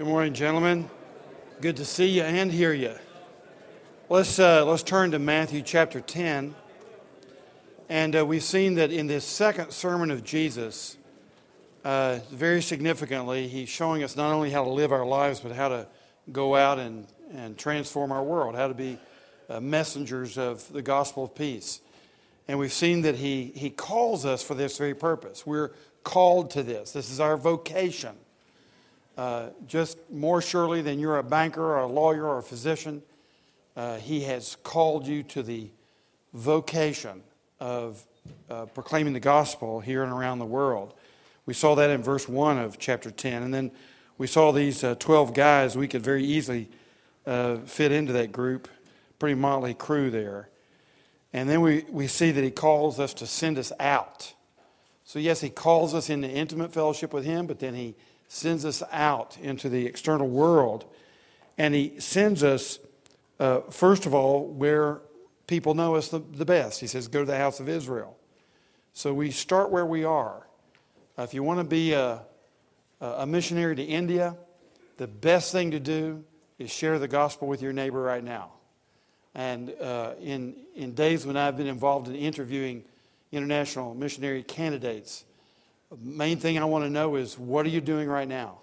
Good morning, gentlemen. Good to see you and hear you. Let's, uh, let's turn to Matthew chapter 10. And uh, we've seen that in this second sermon of Jesus, uh, very significantly, he's showing us not only how to live our lives, but how to go out and, and transform our world, how to be uh, messengers of the gospel of peace. And we've seen that he, he calls us for this very purpose. We're called to this, this is our vocation. Uh, just more surely than you're a banker or a lawyer or a physician, uh, He has called you to the vocation of uh, proclaiming the gospel here and around the world. We saw that in verse 1 of chapter 10. And then we saw these uh, 12 guys. We could very easily uh, fit into that group, pretty motley crew there. And then we, we see that He calls us to send us out. So, yes, He calls us into intimate fellowship with Him, but then He sends us out into the external world. And he sends us, uh, first of all, where people know us the, the, best. He says, go to the house of Israel. So we start where we are. Uh, if you want to be a, a missionary to India, the best thing to do is share the gospel with your neighbor right now. And uh, in, in days when I've been involved in interviewing international missionary candidates, main thing I want to know is what are you doing right now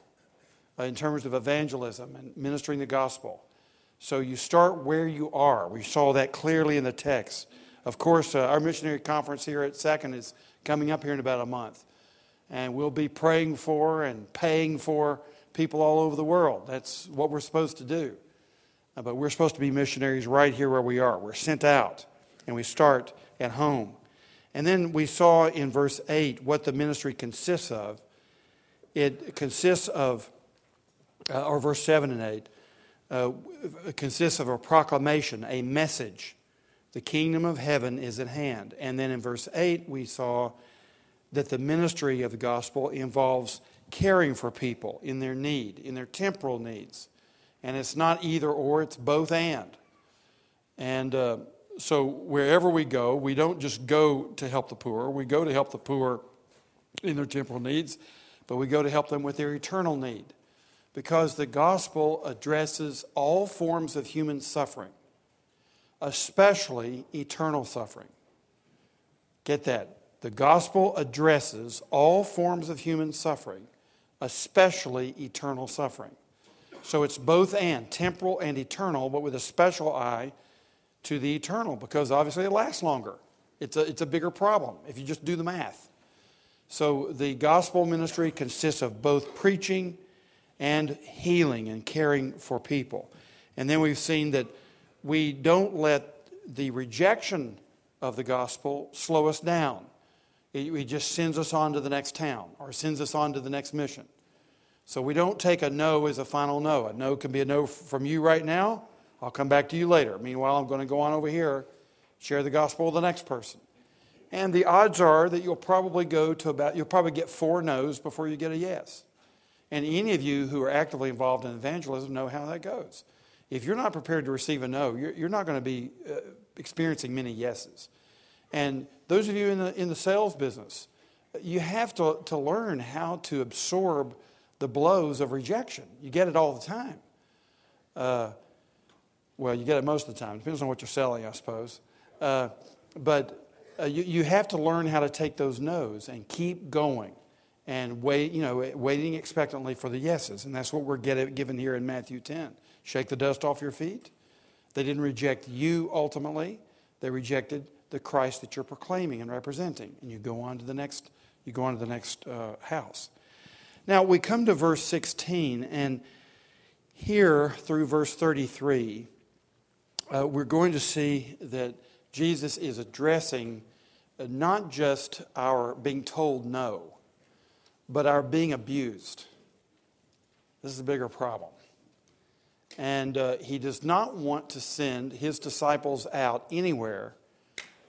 uh, in terms of evangelism and ministering the gospel? So you start where you are. We saw that clearly in the text. Of course, uh, our missionary conference here at Second is coming up here in about a month. And we'll be praying for and paying for people all over the world. That's what we're supposed to do. Uh, but we're supposed to be missionaries right here where we are. We're sent out, and we start at home. And then we saw in verse 8 what the ministry consists of. It consists of, uh, or verse 7 and 8, uh, consists of a proclamation, a message. The kingdom of heaven is at hand. And then in verse 8, we saw that the ministry of the gospel involves caring for people in their need, in their temporal needs. And it's not either or, it's both and. And uh, so wherever we go, we don't just go to help the poor. We go to help the poor in their temporal needs, but we go to help them with their eternal need. Because the gospel addresses all forms of human suffering, especially eternal suffering. Get that. The gospel addresses all forms of human suffering, especially eternal suffering. So it's both and, temporal and eternal, but with a special eye to the eternal because obviously it lasts longer. It's a, it's a bigger problem if you just do the math. So the gospel ministry consists of both preaching and healing and caring for people. And then we've seen that we don't let the rejection of the gospel slow us down. It, just sends us on to the next town or sends us on to the next mission. So we don't take a no as a final no. A no can be a no from you right now, I'll come back to you later. Meanwhile, I'm going to go on over here, share the gospel with the next person. And the odds are that you'll probably go to about, you'll probably get four no's before you get a yes. And any of you who are actively involved in evangelism know how that goes. If you're not prepared to receive a no, you're, you're not going to be uh, experiencing many yeses. And those of you in the, in the sales business, you have to, to learn how to absorb the blows of rejection. You get it all the time. Uh, well, you get it most of the time. It depends on what you're selling, I suppose. Uh, but uh, you, you have to learn how to take those no's and keep going and wait, you know, waiting expectantly for the yeses. And that's what we're get, given here in Matthew 10. Shake the dust off your feet. They didn't reject you ultimately. They rejected the Christ that you're proclaiming and representing. And you go on to the next, you go on to the next uh, house. Now we come to verse 16, and here through verse 33, uh, we're going to see that Jesus is addressing uh, not just our being told no, but our being abused. This is a bigger problem. And uh, he does not want to send his disciples out anywhere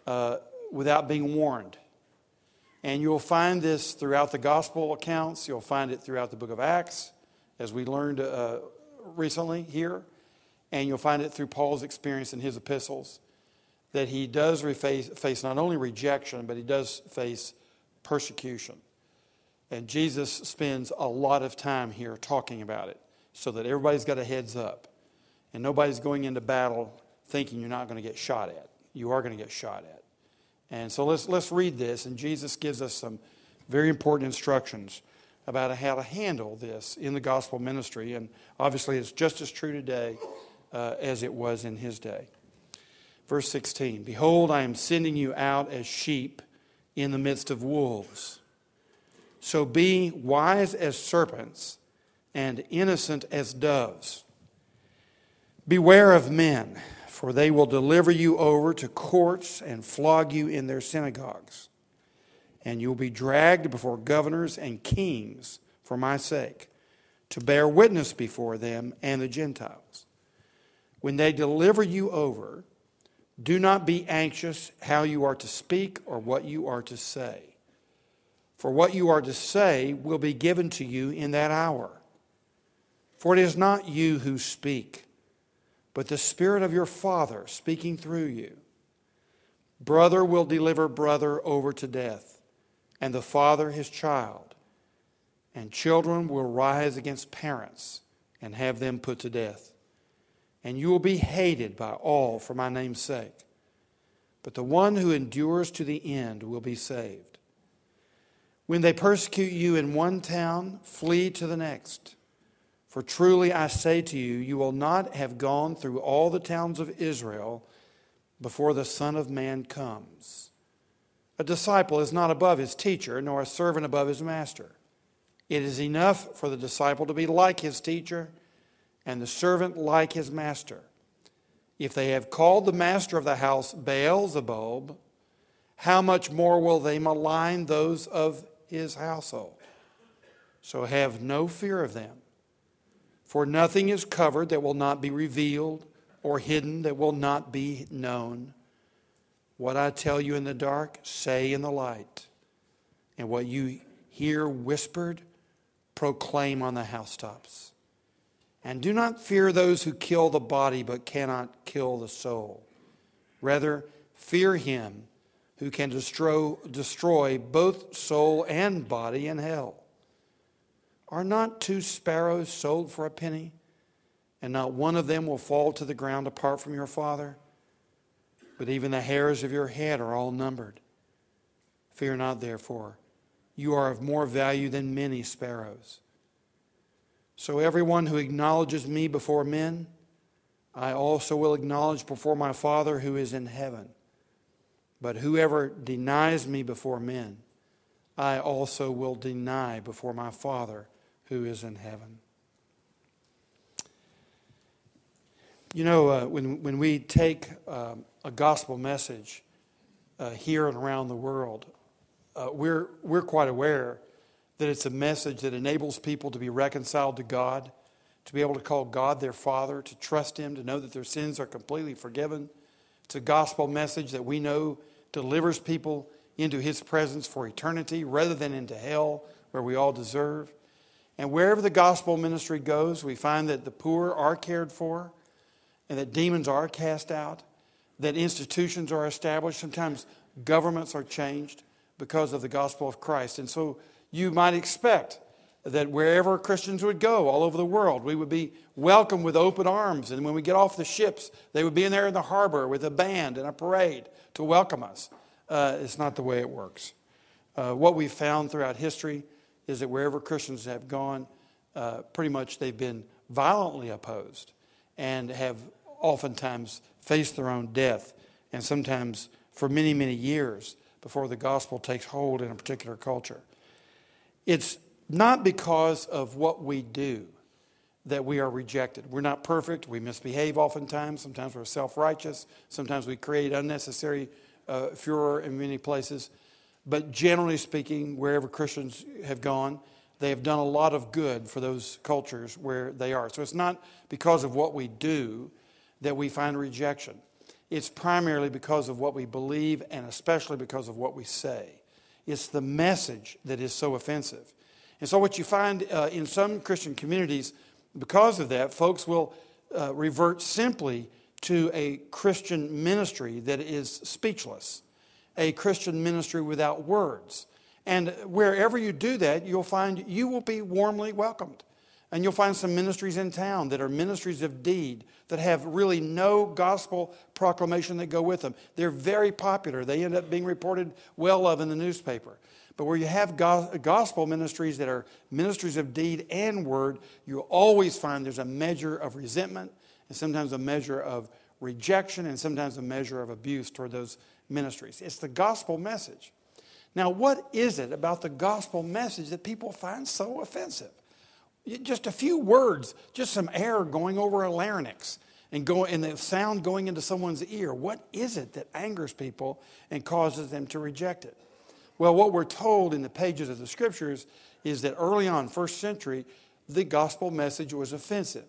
uh, without being warned. And you'll find this throughout the gospel accounts, you'll find it throughout the book of Acts, as we learned uh, recently here. And you'll find it through Paul's experience in his epistles that he does face, face not only rejection, but he does face persecution. And Jesus spends a lot of time here talking about it, so that everybody's got a heads up. And nobody's going into battle thinking you're not going to get shot at. You are going to get shot at. And so let's, let's read this. And Jesus gives us some very important instructions about how to handle this in the gospel ministry. And obviously, it's just as true today uh, as it was in his day. Verse 16 Behold, I am sending you out as sheep in the midst of wolves. So be wise as serpents and innocent as doves. Beware of men, for they will deliver you over to courts and flog you in their synagogues. And you will be dragged before governors and kings for my sake, to bear witness before them and the Gentiles. When they deliver you over, do not be anxious how you are to speak or what you are to say. For what you are to say will be given to you in that hour. For it is not you who speak, but the Spirit of your Father speaking through you. Brother will deliver brother over to death, and the father his child. And children will rise against parents and have them put to death and you will be hated by all for my name's sake. But the one who endures to the end will be saved. When they persecute you in one town, flee to the next. For truly I say to you, you will not have gone through all the towns of Israel before the Son of Man comes. A disciple is not above his teacher, nor a servant above his master. It is enough for the disciple to be like his teacher and the servant like his master. If they have called the master of the house Beelzebub, how much more will they malign those of his household? So have no fear of them. For nothing is covered that will not be revealed, or hidden that will not be known. What I tell you in the dark, say in the light. And what you hear whispered, proclaim on the housetops. And do not fear those who kill the body but cannot kill the soul. Rather, fear him who can destroy, destroy both soul and body in hell. Are not two sparrows sold for a penny, and not one of them will fall to the ground apart from your Father? But even the hairs of your head are all numbered. Fear not, therefore. You are of more value than many sparrows. So everyone who acknowledges me before men, I also will acknowledge before my Father who is in heaven. But whoever denies me before men, I also will deny before my Father who is in heaven. You know, uh, when, when we take um, a gospel message uh, here and around the world, uh, we're, we're quite aware that it's a message that enables people to be reconciled to God, to be able to call God their Father, to trust Him, to know that their sins are completely forgiven. It's a gospel message that we know delivers people into His presence for eternity rather than into hell where we all deserve. And wherever the gospel ministry goes, we find that the poor are cared for and that demons are cast out, that institutions are established. Sometimes governments are changed because of the gospel of Christ. And so you might expect that wherever Christians would go all over the world, we would be welcomed with open arms. And when we get off the ships, they would be in there in the harbor with a band and a parade to welcome us. Uh, it's not the way it works. Uh, what we've found throughout history is that wherever Christians have gone, uh, pretty much they've been violently opposed and have oftentimes faced their own death, and sometimes for many, many years before the gospel takes hold in a particular culture. It's not because of what we do that we are rejected. We're not perfect. We misbehave oftentimes. Sometimes we're self righteous. Sometimes we create unnecessary uh, furor in many places. But generally speaking, wherever Christians have gone, they have done a lot of good for those cultures where they are. So it's not because of what we do that we find rejection. It's primarily because of what we believe and especially because of what we say. It's the message that is so offensive. And so, what you find uh, in some Christian communities, because of that, folks will uh, revert simply to a Christian ministry that is speechless, a Christian ministry without words. And wherever you do that, you'll find you will be warmly welcomed. And you'll find some ministries in town that are ministries of deed that have really no gospel proclamation that go with them. They're very popular. They end up being reported well of in the newspaper. But where you have gospel ministries that are ministries of deed and word, you'll always find there's a measure of resentment and sometimes a measure of rejection and sometimes a measure of abuse toward those ministries. It's the gospel message. Now, what is it about the gospel message that people find so offensive? Just a few words, just some air going over a larynx and, go, and the sound going into someone's ear. What is it that angers people and causes them to reject it? Well, what we're told in the pages of the scriptures is that early on, first century, the gospel message was offensive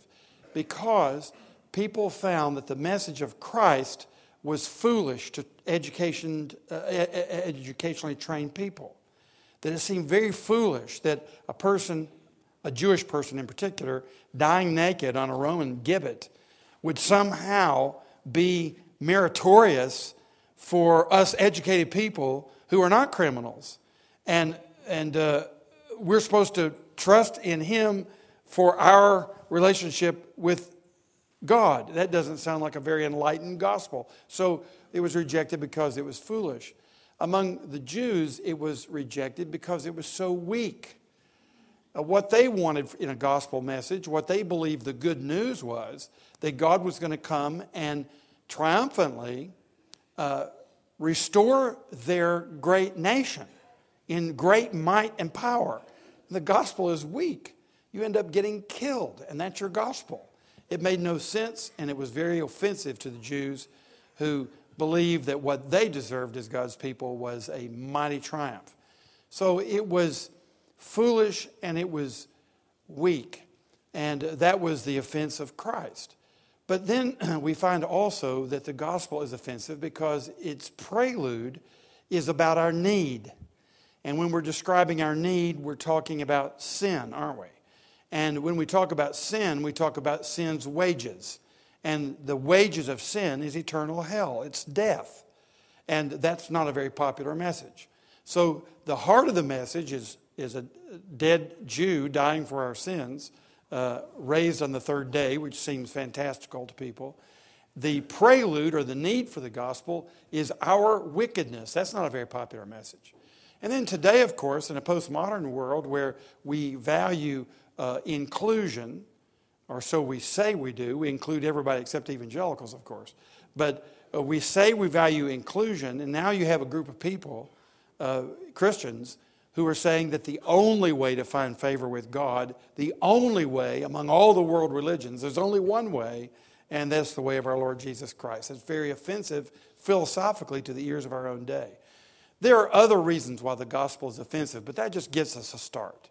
because people found that the message of Christ was foolish to education, uh, educationally trained people. That it seemed very foolish that a person a Jewish person in particular, dying naked on a Roman gibbet would somehow be meritorious for us educated people who are not criminals. And, and uh, we're supposed to trust in Him for our relationship with God. That doesn't sound like a very enlightened gospel. So it was rejected because it was foolish. Among the Jews, it was rejected because it was so weak what they wanted in a gospel message, what they believed the good news was that God was going to come and triumphantly uh, restore their great nation in great might and power. The gospel is weak. You end up getting killed, and that's your gospel. It made no sense, and it was very offensive to the Jews who believed that what they deserved as God's people was a mighty triumph. So it was foolish and it was weak. And that was the offense of Christ. But then we find also that the gospel is offensive because its prelude is about our need. And when we're describing our need, we're talking about sin, aren't we? And when we talk about sin, we talk about sin's wages. And the wages of sin is eternal hell, it's death. And that's not a very popular message. So the heart of the message is is a dead Jew dying for our sins, uh, raised on the third day, which seems fantastical to people. The prelude or the need for the gospel is our wickedness. That's not a very popular message. And then today, of course, in a postmodern world where we value uh, inclusion, or so we say we do, we include everybody except evangelicals, of course. But uh, we say we value inclusion, and now you have a group of people, uh, Christians, who are saying that the only way to find favor with God, the only way among all the world religions, there's only one way, and that's the way of our Lord Jesus Christ. It's very offensive philosophically to the ears of our own day. There are other reasons why the gospel is offensive, but that just gets us a start.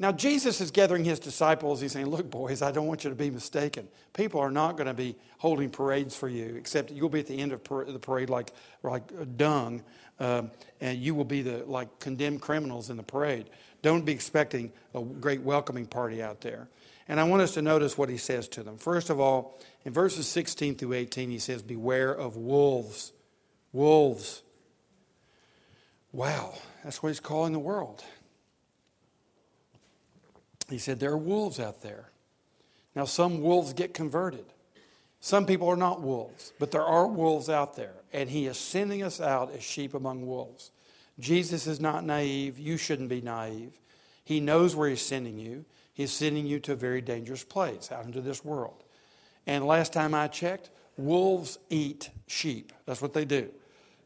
Now, Jesus is gathering his disciples. He's saying, Look, boys, I don't want you to be mistaken. People are not going to be holding parades for you, except you'll be at the end of the parade like, like dung, um, and you will be the like condemned criminals in the parade. Don't be expecting a great welcoming party out there. And I want us to notice what he says to them. First of all, in verses 16 through 18, he says, Beware of wolves. Wolves. Wow, that's what he's calling the world. He said, There are wolves out there. Now, some wolves get converted. Some people are not wolves, but there are wolves out there, and He is sending us out as sheep among wolves. Jesus is not naive. You shouldn't be naive. He knows where He's sending you. He's sending you to a very dangerous place, out into this world. And last time I checked, wolves eat sheep. That's what they do.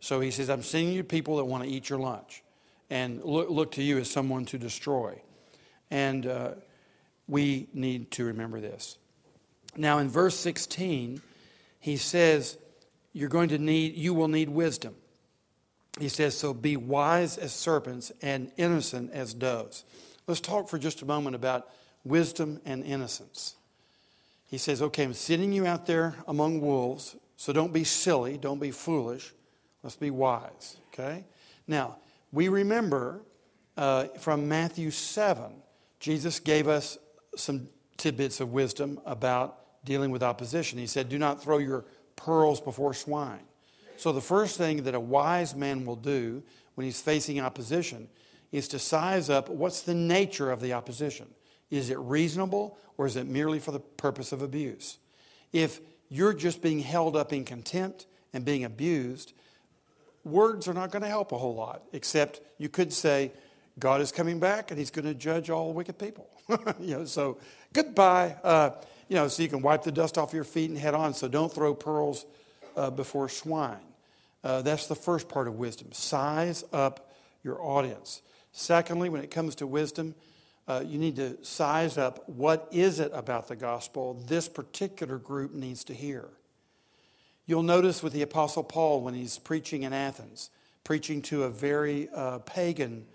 So He says, I'm sending you people that want to eat your lunch and look, look to you as someone to destroy. And uh, we need to remember this. Now, in verse 16, he says, You're going to need, you will need wisdom. He says, So be wise as serpents and innocent as doves. Let's talk for just a moment about wisdom and innocence. He says, Okay, I'm sending you out there among wolves, so don't be silly, don't be foolish. Let's be wise, okay? Now, we remember uh, from Matthew 7 Jesus gave us some tidbits of wisdom about dealing with opposition. He said, Do not throw your pearls before swine. So, the first thing that a wise man will do when he's facing opposition is to size up what's the nature of the opposition. Is it reasonable or is it merely for the purpose of abuse? If you're just being held up in contempt and being abused, words are not going to help a whole lot, except you could say, God is coming back and he's going to judge all wicked people. you know, so goodbye. Uh, you know, so you can wipe the dust off your feet and head on. So don't throw pearls uh, before swine. Uh, that's the first part of wisdom. Size up your audience. Secondly, when it comes to wisdom, uh, you need to size up what is it about the gospel this particular group needs to hear. You'll notice with the Apostle Paul when he's preaching in Athens, preaching to a very uh, pagan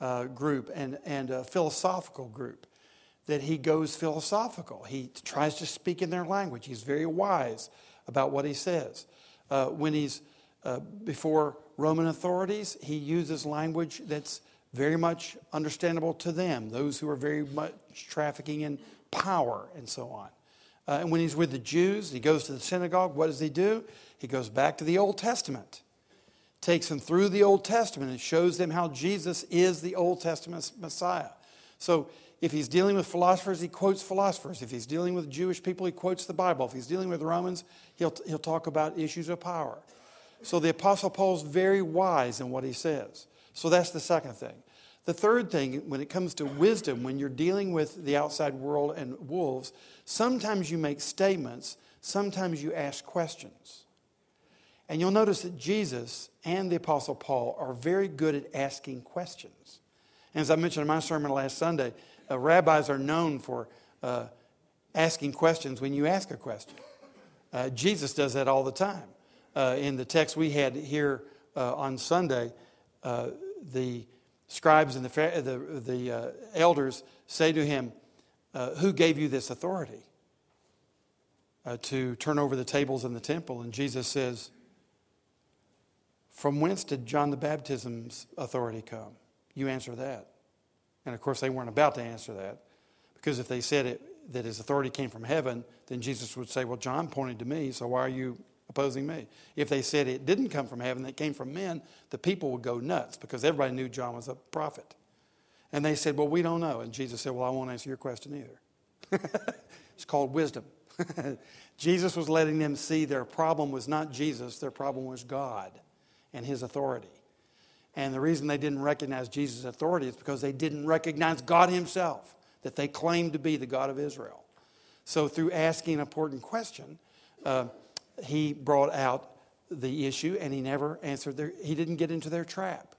uh, group and, and a philosophical group, that he goes philosophical. He tries to speak in their language. He's very wise about what he says. Uh, when he's uh, before Roman authorities, he uses language that's very much understandable to them, those who are very much trafficking in power and so on. Uh, and when he's with the Jews, he goes to the synagogue. What does he do? He goes back to the Old Testament, takes them through the Old Testament, and shows them how Jesus is the Old Testament Messiah. So if he's dealing with philosophers, he quotes philosophers. If he's dealing with Jewish people, he quotes the Bible. If he's dealing with Romans, he'll, he'll talk about issues of power. So the Apostle Paul's very wise in what he says. So that's the second thing. The third thing, when it comes to wisdom, when you're dealing with the outside world and wolves, sometimes you make statements, sometimes you ask questions. And you'll notice that Jesus and the Apostle Paul are very good at asking questions. And as I mentioned in my sermon last Sunday, uh, rabbis are known for uh, asking questions when you ask a question. Uh, Jesus does that all the time. Uh, in the text we had here uh, on Sunday, uh, the scribes and the, the, the elders say to him, Who gave you this authority to turn over the tables in the temple? And Jesus says, From whence did John the Baptist's authority come? You answer that. And of course, they weren't about to answer that because if they said it, that his authority came from heaven, then Jesus would say, Well, John pointed to me, so why are you opposing me? If they said it didn't come from heaven, it came from men, the people would go nuts because everybody knew John was a prophet. And they said, Well, we don't know. And Jesus said, Well, I won't answer your question either. it's called wisdom. Jesus was letting them see their problem was not Jesus, their problem was God and his authority. And the reason they didn't recognize Jesus' authority is because they didn't recognize God Himself, that they claimed to be the God of Israel. So, through asking an important question, uh, he brought out the issue and he never answered their, he didn't get into their trap.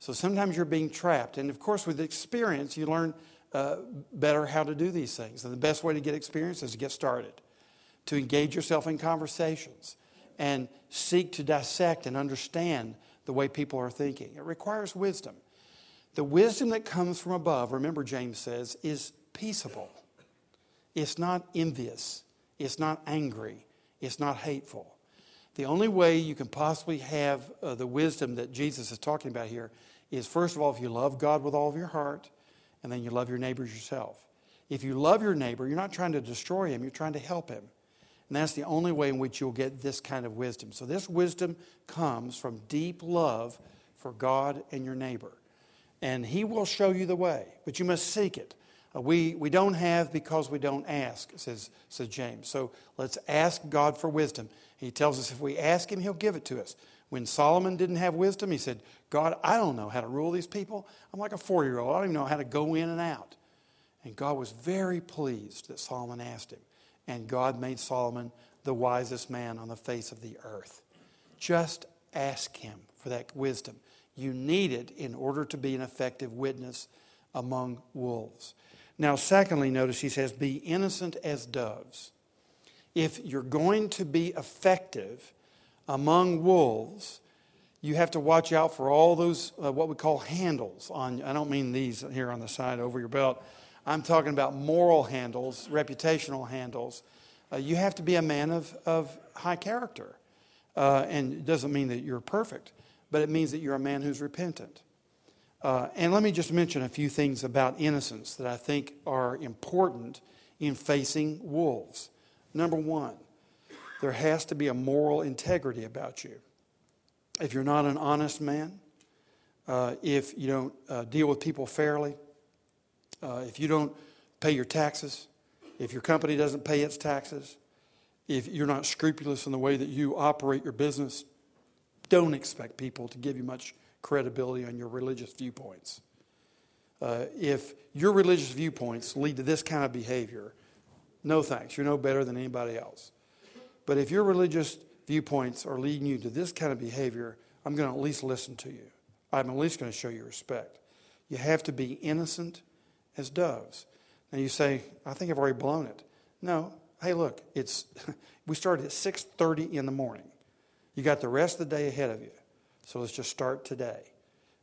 So, sometimes you're being trapped. And of course, with experience, you learn uh, better how to do these things. And the best way to get experience is to get started, to engage yourself in conversations and seek to dissect and understand the way people are thinking. It requires wisdom. The wisdom that comes from above, remember, James says, is peaceable. It's not envious. It's not angry. It's not hateful. The only way you can possibly have uh, the wisdom that Jesus is talking about here is, first of all, if you love God with all of your heart, and then you love your neighbors yourself. If you love your neighbor, you're not trying to destroy him, you're trying to help him. And that's the only way in which you'll get this kind of wisdom. So, this wisdom comes from deep love for God and your neighbor. And He will show you the way, but you must seek it. Uh, we, we don't have because we don't ask, says, says James. So, let's ask God for wisdom. He tells us if we ask Him, He'll give it to us. When Solomon didn't have wisdom, he said, God, I don't know how to rule these people. I'm like a four year old. I don't even know how to go in and out. And God was very pleased that Solomon asked him and God made Solomon the wisest man on the face of the earth. Just ask him for that wisdom. You need it in order to be an effective witness among wolves. Now, secondly, notice he says, be innocent as doves. If you're going to be effective among wolves, you have to watch out for all those, uh, what we call handles on, I don't mean these here on the side over your belt. I'm talking about moral handles, reputational handles. Uh, you have to be a man of, of high character. Uh, and it doesn't mean that you're perfect, but it means that you're a man who's repentant. Uh, and let me just mention a few things about innocence that I think are important in facing wolves. Number one, there has to be a moral integrity about you. If you're not an honest man, uh, if you don't uh, deal with people fairly, uh, if you don't pay your taxes, if your company doesn't pay its taxes, if you're not scrupulous in the way that you operate your business, don't expect people to give you much credibility on your religious viewpoints. Uh, if your religious viewpoints lead to this kind of behavior, no thanks. You're no better than anybody else. But if your religious viewpoints are leading you to this kind of behavior, I'm going to at least listen to you. I'm at least going to show you respect. You have to be innocent as doves. Now you say, I think I've already blown it. No. Hey, look, it's we started at 6:30 in the morning. You got the rest of the day ahead of you. So let's just start today.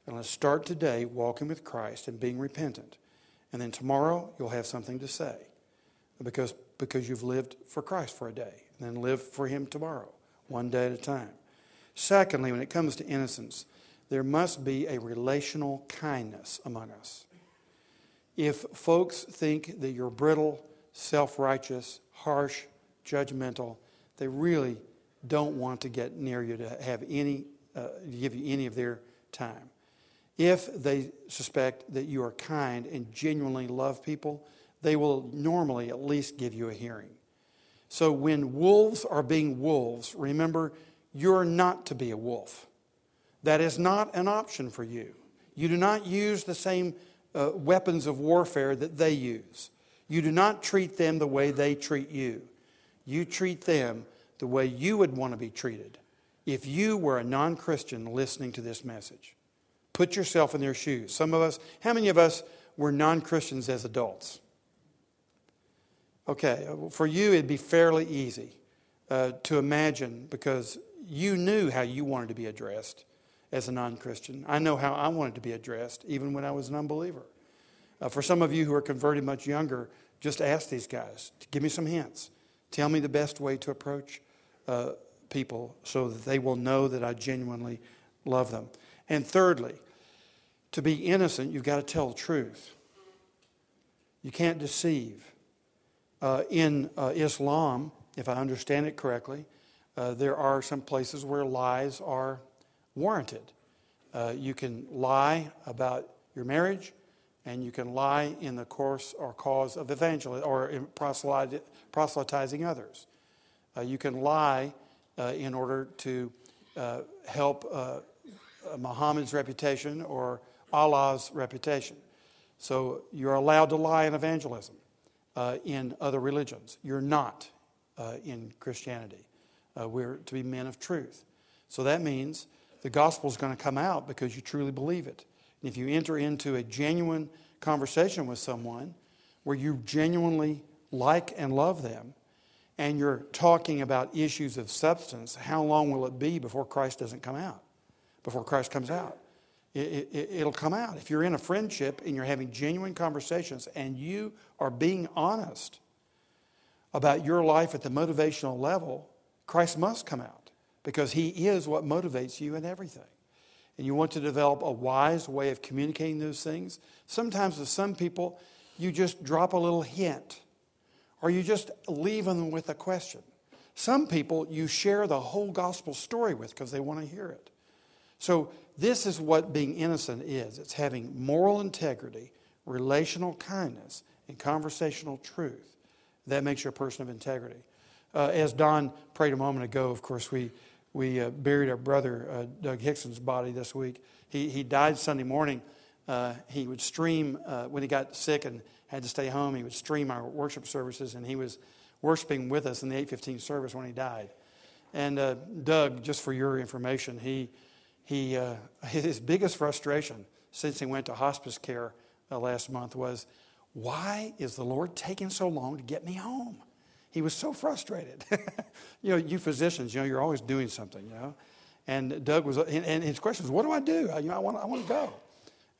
And let's start today walking with Christ and being repentant. And then tomorrow you'll have something to say because, because you've lived for Christ for a day. And then live for Him tomorrow, one day at a time. Secondly, when it comes to innocence, there must be a relational kindness among us. If folks think that you're brittle, self righteous, harsh, judgmental, they really don't want to get near you to have any, uh, give you any of their time. If they suspect that you are kind and genuinely love people, they will normally at least give you a hearing. So when wolves are being wolves, remember, you're not to be a wolf. That is not an option for you. You do not use the same uh, weapons of warfare that they use. You do not treat them the way they treat you. You treat them the way you would want to be treated if you were a non Christian listening to this message. Put yourself in their shoes. Some of us, how many of us were non Christians as adults? Okay, for you, it'd be fairly easy uh, to imagine because you knew how you wanted to be addressed as a non Christian. I know how I wanted to be addressed even when I was an unbeliever. Uh, for some of you who are converted much younger, just ask these guys to give me some hints. Tell me the best way to approach uh, people so that they will know that I genuinely love them. And thirdly, to be innocent, you've got to tell the truth. You can't deceive. Uh, in uh, Islam, if I understand it correctly, uh, there are some places where lies are warranted. Uh, you can lie about your marriage, and you can lie in the course or cause of evangelism or proselytizing others. Uh, you can lie uh, in order to help Muhammad's reputation or Allah's reputation. So you're allowed to lie in evangelism uh, in other religions. You're not uh, in Christianity. Uh, we're to be men of truth. So that means the gospel is going to come out because you truly believe it. And if you enter into a genuine conversation with someone where you genuinely like and love them, and you're talking about issues of substance, how long will it be before Christ doesn't come out? Before Christ comes out? It, it, will come out. If you're in a friendship and you're having genuine conversations and you are being honest about your life at the motivational level, Christ must come out because He is what motivates you in everything. And you want to develop a wise way of communicating those things. Sometimes with some people, you just drop a little hint or you just leave them with a question. Some people you share the whole gospel story with because they want to hear it. So this is what being innocent is it's having moral integrity, relational kindness, and conversational truth. That makes you a person of integrity. Uh, as Don prayed a moment ago, of course, we, we uh, buried our brother, uh, Doug Hickson's body this week. He, he died Sunday morning. Uh, he would stream, uh, when he got sick and had to stay home, he would stream our worship services, and he was worshiping with us in the 815 service when he died. And uh, Doug, just for your information, he he, uh, his biggest frustration since he went to hospice care last month was, why is the Lord taking so long to get me home? He was so frustrated. you know, you physicians, you know, you're always doing something, you know. And Doug was, and, his question was, what do I do? You know, I want, I want to go.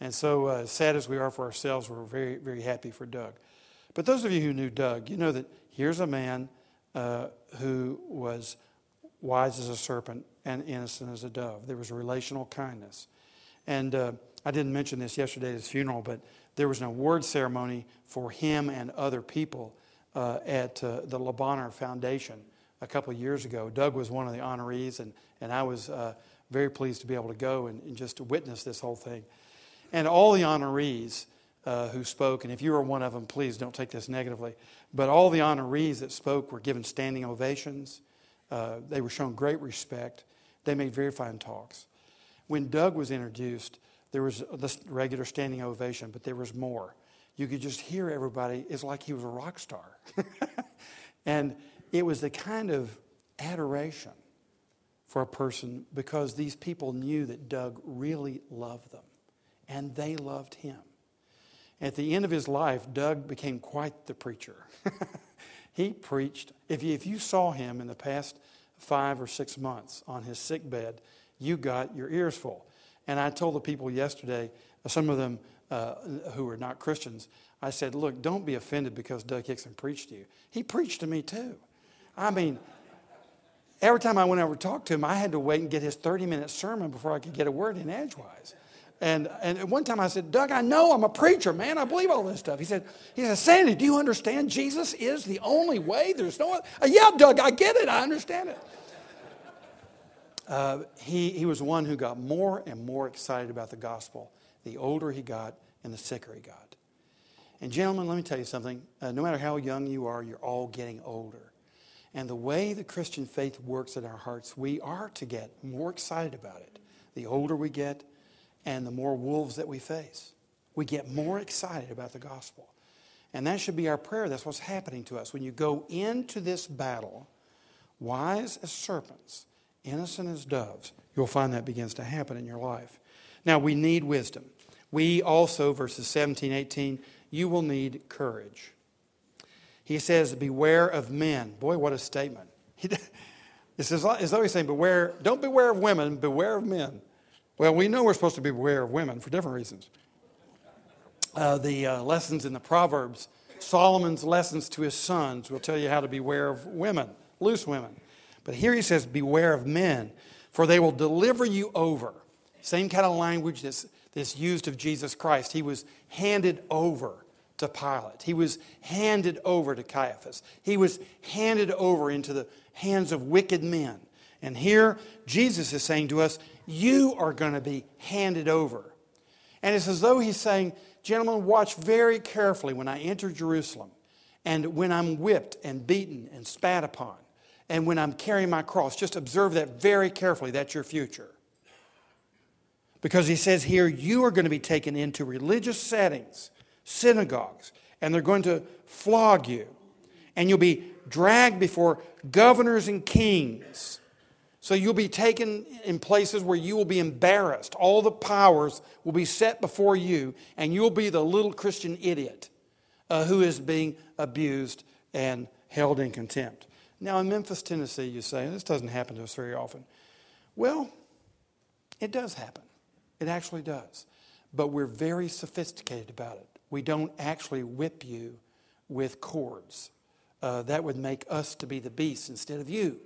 And so, uh, sad as we are for ourselves, we're very, very happy for Doug. But those of you who knew Doug, you know that here's a man uh, who was wise as a serpent and innocent as a dove. There was relational kindness. And uh, I didn't mention this yesterday at his funeral, but there was an award ceremony for him and other people uh, at uh, the Le Bonheur Foundation a couple of years ago. Doug was one of the honorees, and, and I was uh, very pleased to be able to go and, and, just to witness this whole thing. And all the honorees uh, who spoke. And if you were one of them, please don't take this negatively. But all the honorees that spoke were given standing ovations. Uh, they were shown great respect. They made very fine talks. When Doug was introduced, there was the regular standing ovation, but there was more. You could just hear everybody. It's like he was a rock star. and it was the kind of adoration for a person because these people knew that Doug really loved them and they loved him. At the end of his life, Doug became quite the preacher. he preached. If you, if you saw him in the past five or six months on his sick bed, you got your ears full. And I told the people yesterday, some of them uh, who were not Christians, I said, Look, don't be offended because Doug Hickson preached to you. He preached to me too. I mean, every time I went over to talk to him, I had to wait and get his 30 minute sermon before I could get a word in edgewise. And, and one time I said, Doug, I know I'm a preacher, man. I believe all this stuff. He said, he said, Sandy, do you understand Jesus is the only way? There's no other. Yeah, Doug, I get it. I understand it. Uh, he, he was one who got more and more excited about the gospel the older he got and the sicker he got. And, gentlemen, let me tell you something. Uh, no matter how young you are, you're all getting older. And the way the Christian faith works in our hearts, we are to get more excited about it. The older we get and the more wolves that we face, we get more excited about the gospel. And that should be our prayer. That's what's happening to us. When you go into this battle, wise as serpents, innocent as doves, you'll find that begins to happen in your life. Now, we need wisdom. We also, verses 17, 18, you will need courage. He says, Beware of men. Boy, what a statement. It's as though he's saying, Beware, don't beware of women, beware of men. Well, we know we're supposed to be beware of women for different reasons. Uh, the uh, lessons in the Proverbs, Solomon's lessons to his sons, will tell you how to beware of women, loose women. But here he says, Beware of men, for they will deliver you over. Same kind of language that's, that's used of Jesus Christ. He was handed over to Pilate. He was handed over to Caiaphas. He was handed over into the hands of wicked men. And here, Jesus is saying to us, You are going to be handed over. And it's as though he's saying, Gentlemen, watch very carefully when I enter Jerusalem and when I'm whipped and beaten and spat upon and when I'm carrying my cross. Just observe that very carefully. That's your future. Because he says here, you are going to be taken into religious settings synagogues, and they're going to flog you. And you'll be dragged before governors and kings. So you'll be taken in places where you will be embarrassed. All the powers will be set before you, and you'll be the little Christian idiot uh, who is being abused and held in contempt. Now, in Memphis, Tennessee, you say, this doesn't happen to us very often. Well, it does happen. It actually does. But we're very sophisticated about it. We don't actually whip you with cords. Uh, that would make us to be the beast instead of you.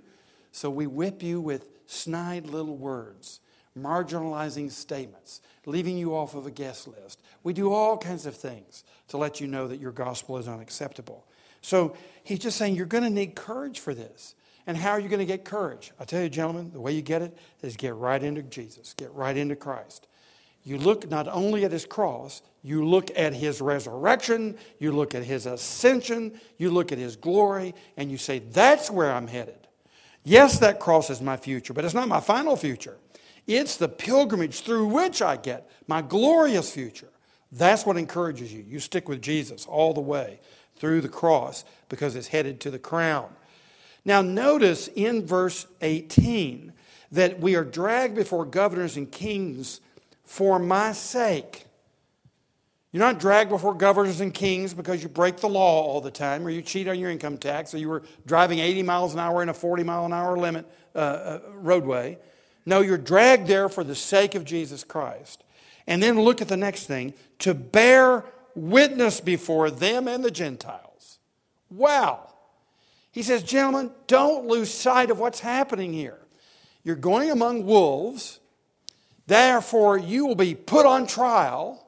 So we whip you with snide little words, marginalizing statements, leaving you off of a guest list. We do all kinds of things to let you know that your gospel is unacceptable. So he's just saying you're going to need courage for this. And how are you going to get courage? I tell you, gentlemen, the way you get it is get right into Jesus, get right into Christ. You look not only at his cross, you look at his resurrection, you look at his ascension, you look at his glory, and you say, That's where I'm headed. Yes, that cross is my future, but it's not my final future. It's the pilgrimage through which I get my glorious future. That's what encourages you. You stick with Jesus all the way through the cross because it's headed to the crown. Now, notice in verse 18 that we are dragged before governors and kings for my sake. You're not dragged before governors and kings because you break the law all the time, or you cheat on your income tax, or you were driving 80 miles an hour in a 40 mile an hour limit uh, uh, roadway. No, you're dragged there for the sake of Jesus Christ. And then look at the next thing to bear witness before them and the Gentiles. Wow. He says, gentlemen, don't lose sight of what's happening here. You're going among wolves. Therefore, you will be put on trial.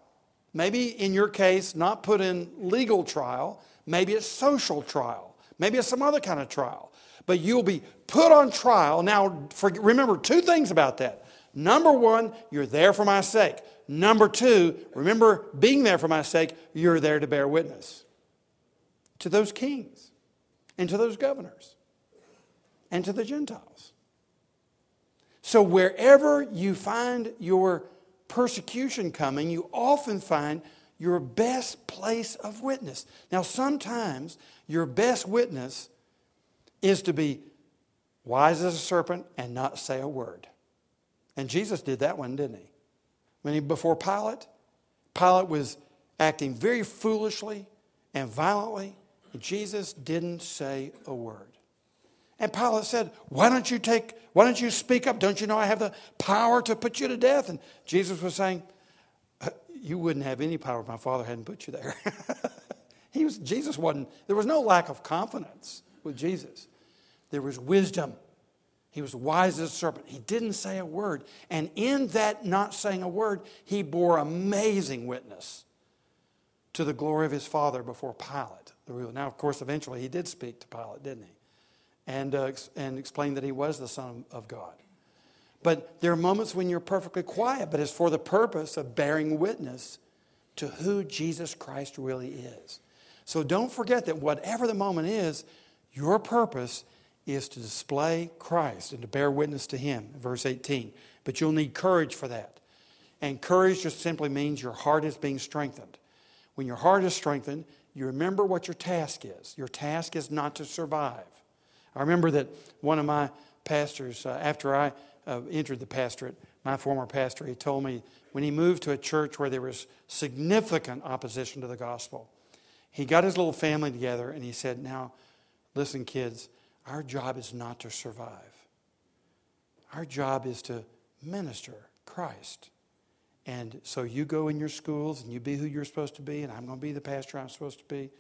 Maybe in your case, not put in legal trial. Maybe it's social trial. Maybe it's some other kind of trial. But you'll be put on trial. Now, for, remember two things about that. Number one, you're there for my sake. number two, remember being there for my sake, you're there to bear witness to those kings and to those governors and to the Gentiles. So, wherever you find your persecution coming, you often find your best place of witness. Now, sometimes your best witness is to be wise as a serpent and not say a word. And Jesus did that one, didn't he? When he before Pilate, Pilate was acting very foolishly and violently, Jesus didn't say a word. And Pilate said, Why don't you take, why don't you speak up? Don't you know I have the power to put you to death? And Jesus was saying, uh, You wouldn't have any power if my father hadn't put you there. he was, Jesus wasn't, there was no lack of confidence with Jesus. There was wisdom. He was wise as a serpent. He didn't say a word. And in that not saying a word, he bore amazing witness to the glory of his Father before Pilate. Now, of course, eventually he did speak to Pilate, didn't he? And, uh, and explain that he was the Son of God. But there are moments when you're perfectly quiet, but it's for the purpose of bearing witness to who Jesus Christ really is. So don't forget that whatever the moment is, your purpose is to display Christ and to bear witness to Him. Verse 18. But you'll need courage for that. And courage just simply means your heart is being strengthened. When your heart is strengthened, you remember what your task is. Your task is not to survive. I remember that one of my pastors, uh, after I uh, entered the pastorate, my former pastor, he told me when he moved to a church where there was significant opposition to the gospel, he got his little family together and he said, Now, listen, kids, our job is not to survive. Our job is to minister Christ. And so you go in your schools and you be who you're supposed to be, and I'm going to be the pastor I'm supposed to be.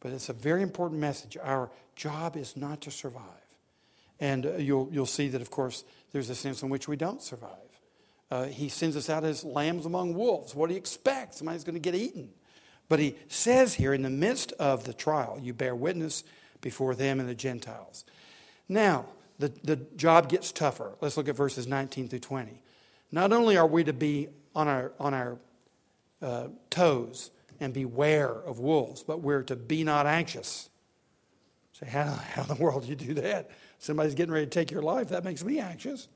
But it's a very important message. Our job is not to survive. And uh, you'll, you'll see that, of course, there's a sense in which we don't survive. Uh, he sends us out as lambs among wolves. What do you expect? Somebody's going to get eaten. But he says here, in the midst of the trial, you bear witness before them and the Gentiles. Now, the, the job gets tougher. Let's look at verses 19 through 20. Not only are we to be on our, on our uh, toes and beware of wolves, but we're to be not anxious. Say, how, how in the world do you do that? Somebody's getting ready to take your life. That makes me anxious.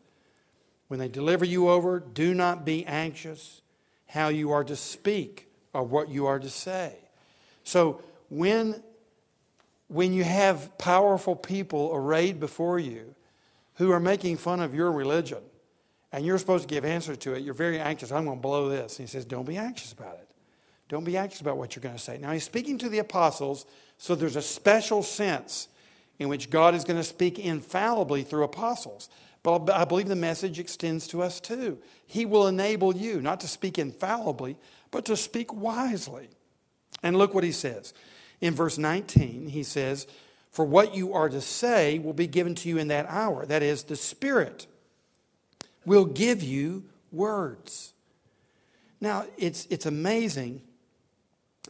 When they deliver you over, do not be anxious how you are to speak or what you are to say. So when when you have powerful people arrayed before you who are making fun of your religion and you're supposed to give answer to it, you're very anxious. I'm going to blow this. And he says, Don't be anxious about it. Don't be anxious about what you're going to say. Now, he's speaking to the apostles, so there's a special sense in which God is going to speak infallibly through apostles. But I believe the message extends to us too. He will enable you not to speak infallibly, but to speak wisely. And look what he says. In verse 19, he says, For what you are to say will be given to you in that hour. That is, the Spirit will give you words. Now, it's, it's amazing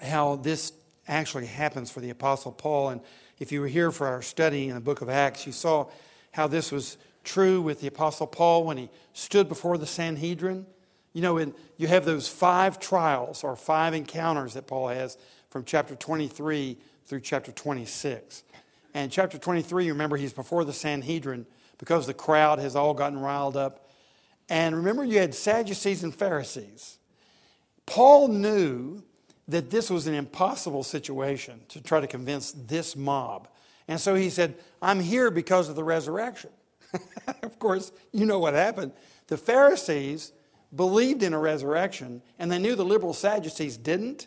how this actually happens for the Apostle Paul. And if you were here for our study in the book of Acts, you saw how this was true with the Apostle Paul when he stood before the Sanhedrin. You know, in, you have those five trials or five encounters that Paul has from chapter 23 through chapter 26. And chapter 23, remember, he's before the Sanhedrin because the crowd has all gotten riled up. And remember, you had Sadducees and Pharisees. Paul knew that this was an impossible situation to try to convince this mob. And so he said, I'm here because of the resurrection. of course, you know what happened. The Pharisees believed in a resurrection, and they knew the liberal Sadducees didn't.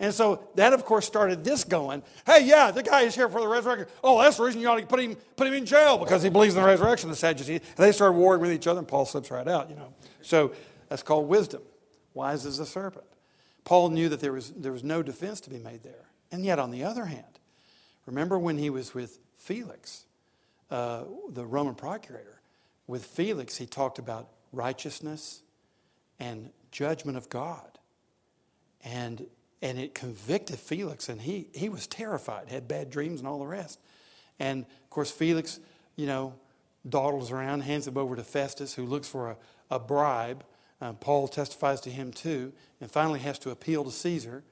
And so that, of course, started this going. Hey, yeah, the guy is here for the resurrection. Oh, that's the reason you ought to put him, put him in jail because he believes in the resurrection, the Sadducees. And they started warring with each other, and Paul slips right out, you know. So that's called wisdom. Wise as a serpent. Paul knew that there was, there was no defense to be made there. And yet, on the other hand, remember when he was with Felix, uh, the Roman procurator? With Felix, he talked about righteousness and judgment of God. And and it convicted Felix, and he, he was terrified, had bad dreams and all the rest. And of course, Felix, you know, dawdles around, hands him over to Festus, who looks for a, a bribe Uh, Paul testifies to him too, and finally has to appeal to Caesar.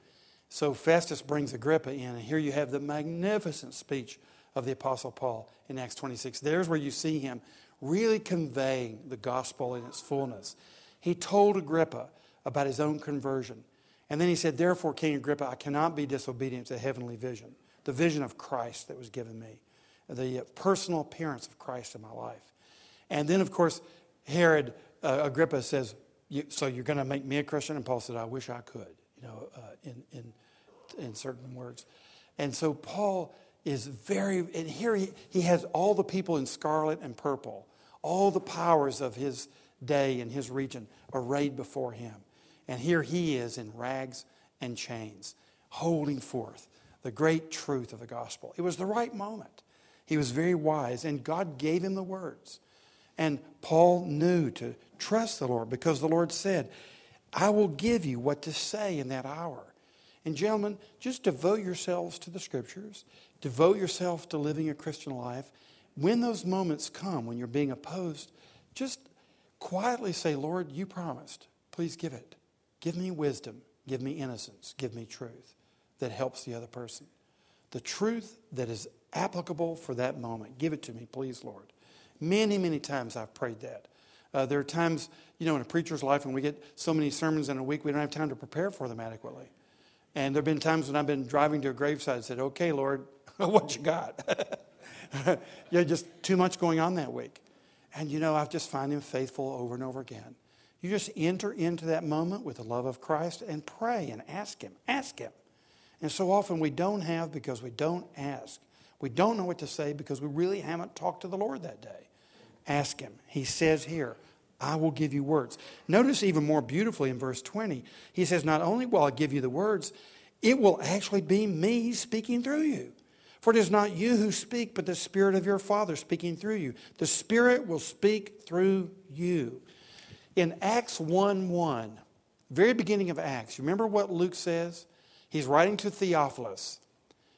So Festus brings Agrippa in, and here you have the magnificent speech of the Apostle Paul in Acts 26. There's where you see him really conveying the gospel in its fullness. He told Agrippa about his own conversion. And then he said, Therefore, King Agrippa, I cannot be disobedient to the heavenly vision, the vision of Christ that was given me, the personal appearance of Christ in my life. And then, of course, Herod uh, Agrippa says, So you're going to make me a Christian? And Paul said, I wish I could, you know, uh, in, in, in certain words. And so Paul is very, and here he, he has all the people in scarlet and purple, all the powers of his day and his region arrayed before him. And here he is in rags and chains, holding forth the great truth of the gospel. It was the right moment. He was very wise, and God gave him the words. And Paul knew to trust the Lord because the Lord said, I will give you what to say in that hour. And, gentlemen, just devote yourselves to the scriptures, devote yourself to living a Christian life. When those moments come, when you're being opposed, just quietly say, Lord, you promised. Please give it. Give me wisdom. Give me innocence. Give me truth that helps the other person. The truth that is applicable for that moment. Give it to me, please, Lord. Many, many times I've prayed that. Uh, there are times, you know, in a preacher's life when we get so many sermons in a week, we don't have time to prepare for them adequately. And there have been times when I've been driving to a graveside and said, okay, Lord, what you got? yeah, just too much going on that week. And you know, I've just found him faithful over and over again. You just enter into that moment with the love of Christ and pray and ask him. Ask him. And so often we don't have because we don't ask. We don't know what to say because we really haven't talked to the Lord that day. Ask him. He says here, I will give you words. Notice even more beautifully in verse 20, he says, Not only will I give you the words, it will actually be me speaking through you. For it is not you who speak, but the Spirit of your Father speaking through you. The Spirit will speak through you. In Acts 1 1, very beginning of Acts, remember what Luke says? He's writing to Theophilus.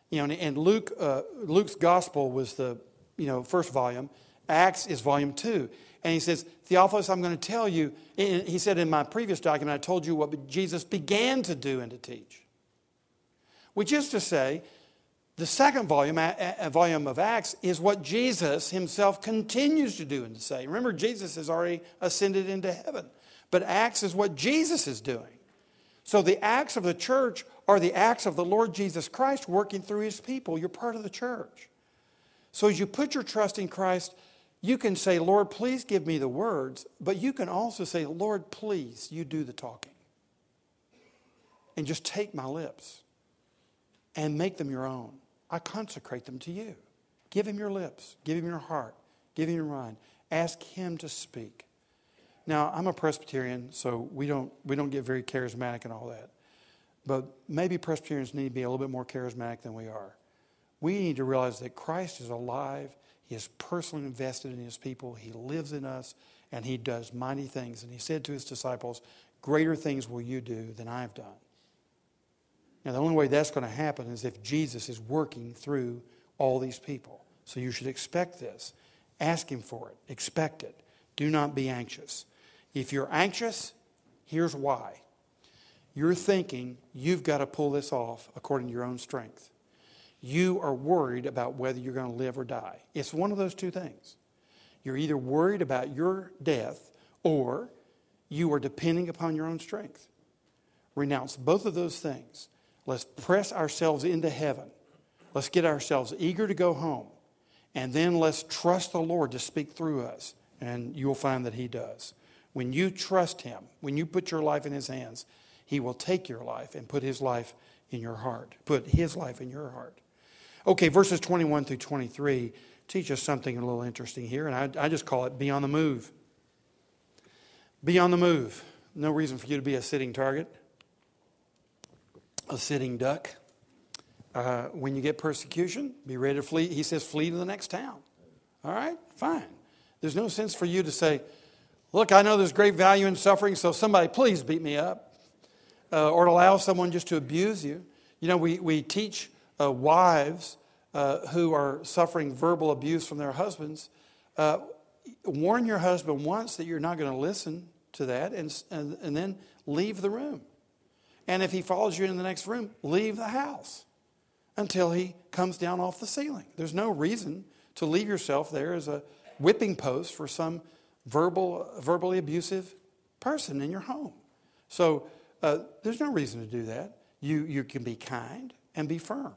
You know, and Luke, uh, Luke's gospel was the you know, first volume. Acts is volume two. And he says, Theophilus, I'm going to tell you. He said in my previous document, I told you what Jesus began to do and to teach. Which is to say, the second volume, a, volume of Acts is what Jesus himself continues to do and to say. Remember, Jesus has already ascended into heaven. But Acts is what Jesus is doing. So the acts of the church are the acts of the Lord Jesus Christ working through his people. You're part of the church. So as you put your trust in Christ, you can say, Lord, please give me the words, but you can also say, Lord, please, you do the talking. And just take my lips and make them your own. I consecrate them to you. Give him your lips, give him your heart, give him your mind. Ask him to speak. Now, I'm a Presbyterian, so we don't, we don't get very charismatic and all that. But maybe Presbyterians need to be a little bit more charismatic than we are. We need to realize that Christ is alive. He is personally invested in his people. He lives in us, and he does mighty things. And he said to his disciples, Greater things will you do than I've done. Now, the only way that's going to happen is if Jesus is working through all these people. So you should expect this. Ask Him for it. Expect it. Do not be anxious. If you're anxious, here's why. You're thinking you've got to pull this off according to your own strength. You are worried about whether you're going to live or die. It's one of those two things. You're either worried about your death or you are depending upon your own strength. Renounce both of those things Let's press ourselves into heaven. Let's get ourselves eager to go home. And then let's trust the Lord to speak through us. And you'll find that He does. When you trust Him, when you put your life in His hands, He will take your life and put His life in your heart. Put His life in your heart. Okay, verses 21 through 23 teach us something a little interesting here, and I, I just call it be on the move. Be on the move. No reason for you to be a sitting target a sitting duck. Uh, when you get persecution, be ready to flee. He says, flee to the next town. All right, fine. There's no sense for you to say, look, I know there's great value in suffering, so somebody please beat me up. Uh, or allow someone just to abuse you. You know, we, we teach uh, wives uh, who are suffering verbal abuse from their husbands uh, warn your husband once that you're not going to listen to that and, and, and then leave the room. And if he follows you in the next room, leave the house until he comes down off the ceiling. There's no reason to leave yourself there as a whipping post for some verbal, verbally abusive person in your home. So uh, there's no reason to do that. You, you can be kind and be firm.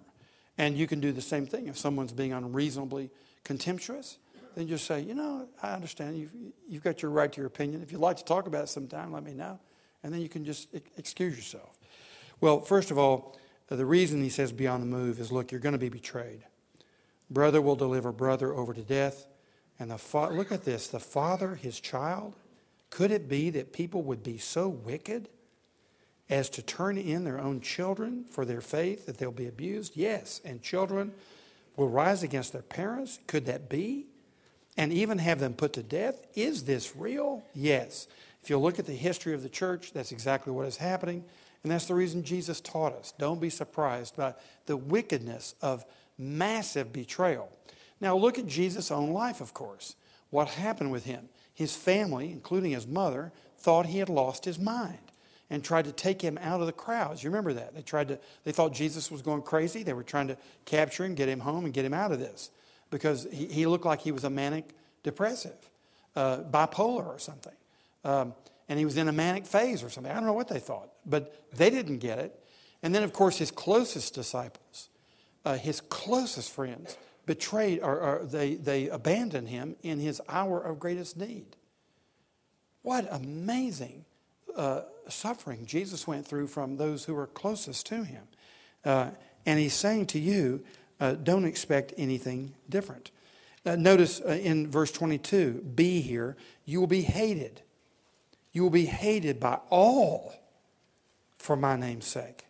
And you can do the same thing. If someone's being unreasonably contemptuous, then just say, you know, I understand. You've, you've got your right to your opinion. If you'd like to talk about it sometime, let me know. And then you can just excuse yourself. Well, first of all, uh, the reason he says be on the move is look, you're going to be betrayed. Brother will deliver brother over to death. And the fa- look at this the father, his child. Could it be that people would be so wicked as to turn in their own children for their faith, that they'll be abused? Yes. And children will rise against their parents? Could that be? And even have them put to death? Is this real? Yes. If you look at the history of the church, that's exactly what is happening. And that's the reason Jesus taught us. Don't be surprised by the wickedness of massive betrayal. Now, look at Jesus' own life, of course. What happened with him? His family, including his mother, thought he had lost his mind and tried to take him out of the crowds. You remember that? They tried to they thought Jesus was going crazy. They were trying to capture him, get him home, and get him out of this because he, he looked like he was a manic depressive, uh, bipolar or something. Um, and he was in a manic phase or something. I don't know what they thought, but they didn't get it. And then, of course, his closest disciples, uh, his closest friends, betrayed or, or, they, they abandoned him in his hour of greatest need. What amazing uh, suffering Jesus went through from those who were closest to him. Uh, and he's saying to you, uh, don't expect anything different. Uh, notice uh, in verse 22, be here, you will be hated. You will be hated by all for my name's sake.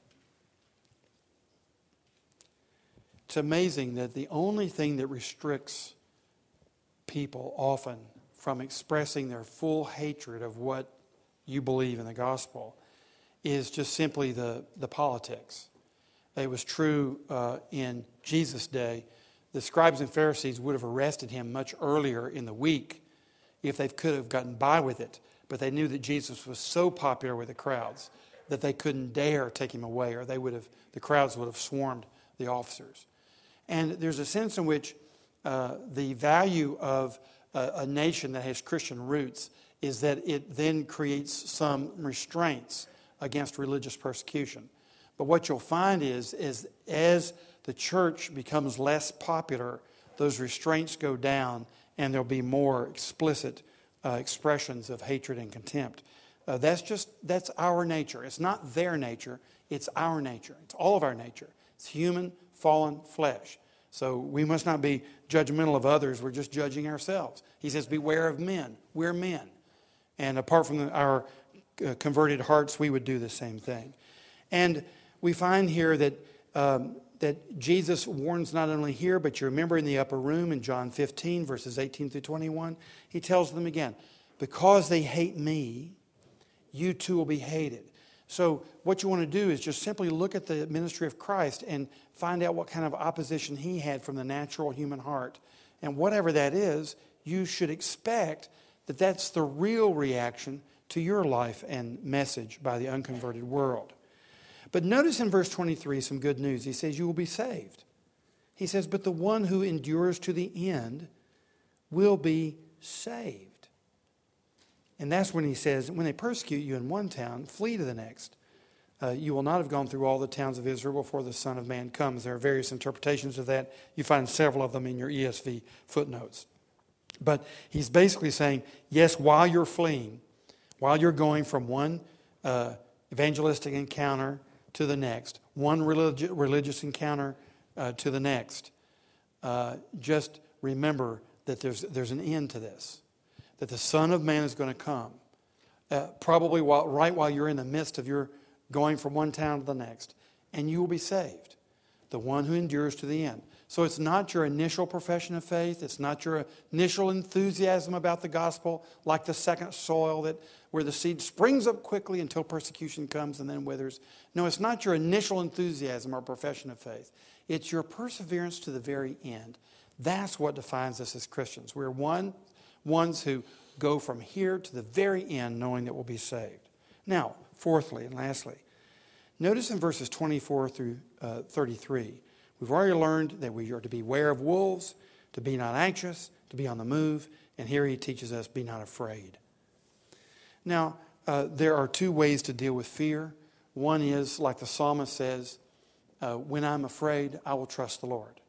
It's amazing that the only thing that restricts people often from expressing their full hatred of what you believe in the gospel is just simply the, the politics. It was true uh, in Jesus' day. The scribes and Pharisees would have arrested him much earlier in the week if they could have gotten by with it. But they knew that Jesus was so popular with the crowds that they couldn't dare take him away, or they would have, the crowds would have swarmed the officers. And there's a sense in which uh, the value of a, a nation that has Christian roots is that it then creates some restraints against religious persecution. But what you'll find is, is as the church becomes less popular, those restraints go down and there'll be more explicit uh, expressions of hatred and contempt. Uh, that's just, that's our nature. It's not their nature, it's our nature. It's all of our nature. It's human, fallen flesh. So we must not be judgmental of others, we're just judging ourselves. He says, Beware of men. We're men. And apart from our uh, converted hearts, we would do the same thing. And we find here that, um, that Jesus warns not only here, but you remember in the upper room in John 15, verses 18 through 21, he tells them again, Because they hate me, you too will be hated. So, what you want to do is just simply look at the ministry of Christ and find out what kind of opposition he had from the natural human heart. And whatever that is, you should expect that that's the real reaction to your life and message by the unconverted world. But notice in verse 23 some good news. He says, You will be saved. He says, But the one who endures to the end will be saved. And that's when he says, When they persecute you in one town, flee to the next. Uh, you will not have gone through all the towns of Israel before the Son of Man comes. There are various interpretations of that. You find several of them in your ESV footnotes. But he's basically saying, yes, while you're fleeing, while you're going from one uh, evangelistic encounter to the next, one religi- religious encounter uh, to the next. Uh, just remember that there's, there's an end to this, that the Son of Man is going to come, uh, probably while, right while you're in the midst of your going from one town to the next, and you will be saved, the one who endures to the end. So it's not your initial profession of faith. It's not your initial enthusiasm about the gospel, like the second soil that where the seed springs up quickly until persecution comes and then withers. No, it's not your initial enthusiasm or profession of faith. It's your perseverance to the very end. That's what defines us as Christians. We're one, ones who go from here to the very end knowing that we'll be saved. Now, fourthly and lastly, notice in verses 24 through uh, 33, we've already learned that we are to beware of wolves, to be not anxious, to be on the move, and here he teaches us, be not afraid. Now, uh, there are two ways to deal with fear. One is, like the psalmist says, uh, when I'm afraid, I will trust the Lord.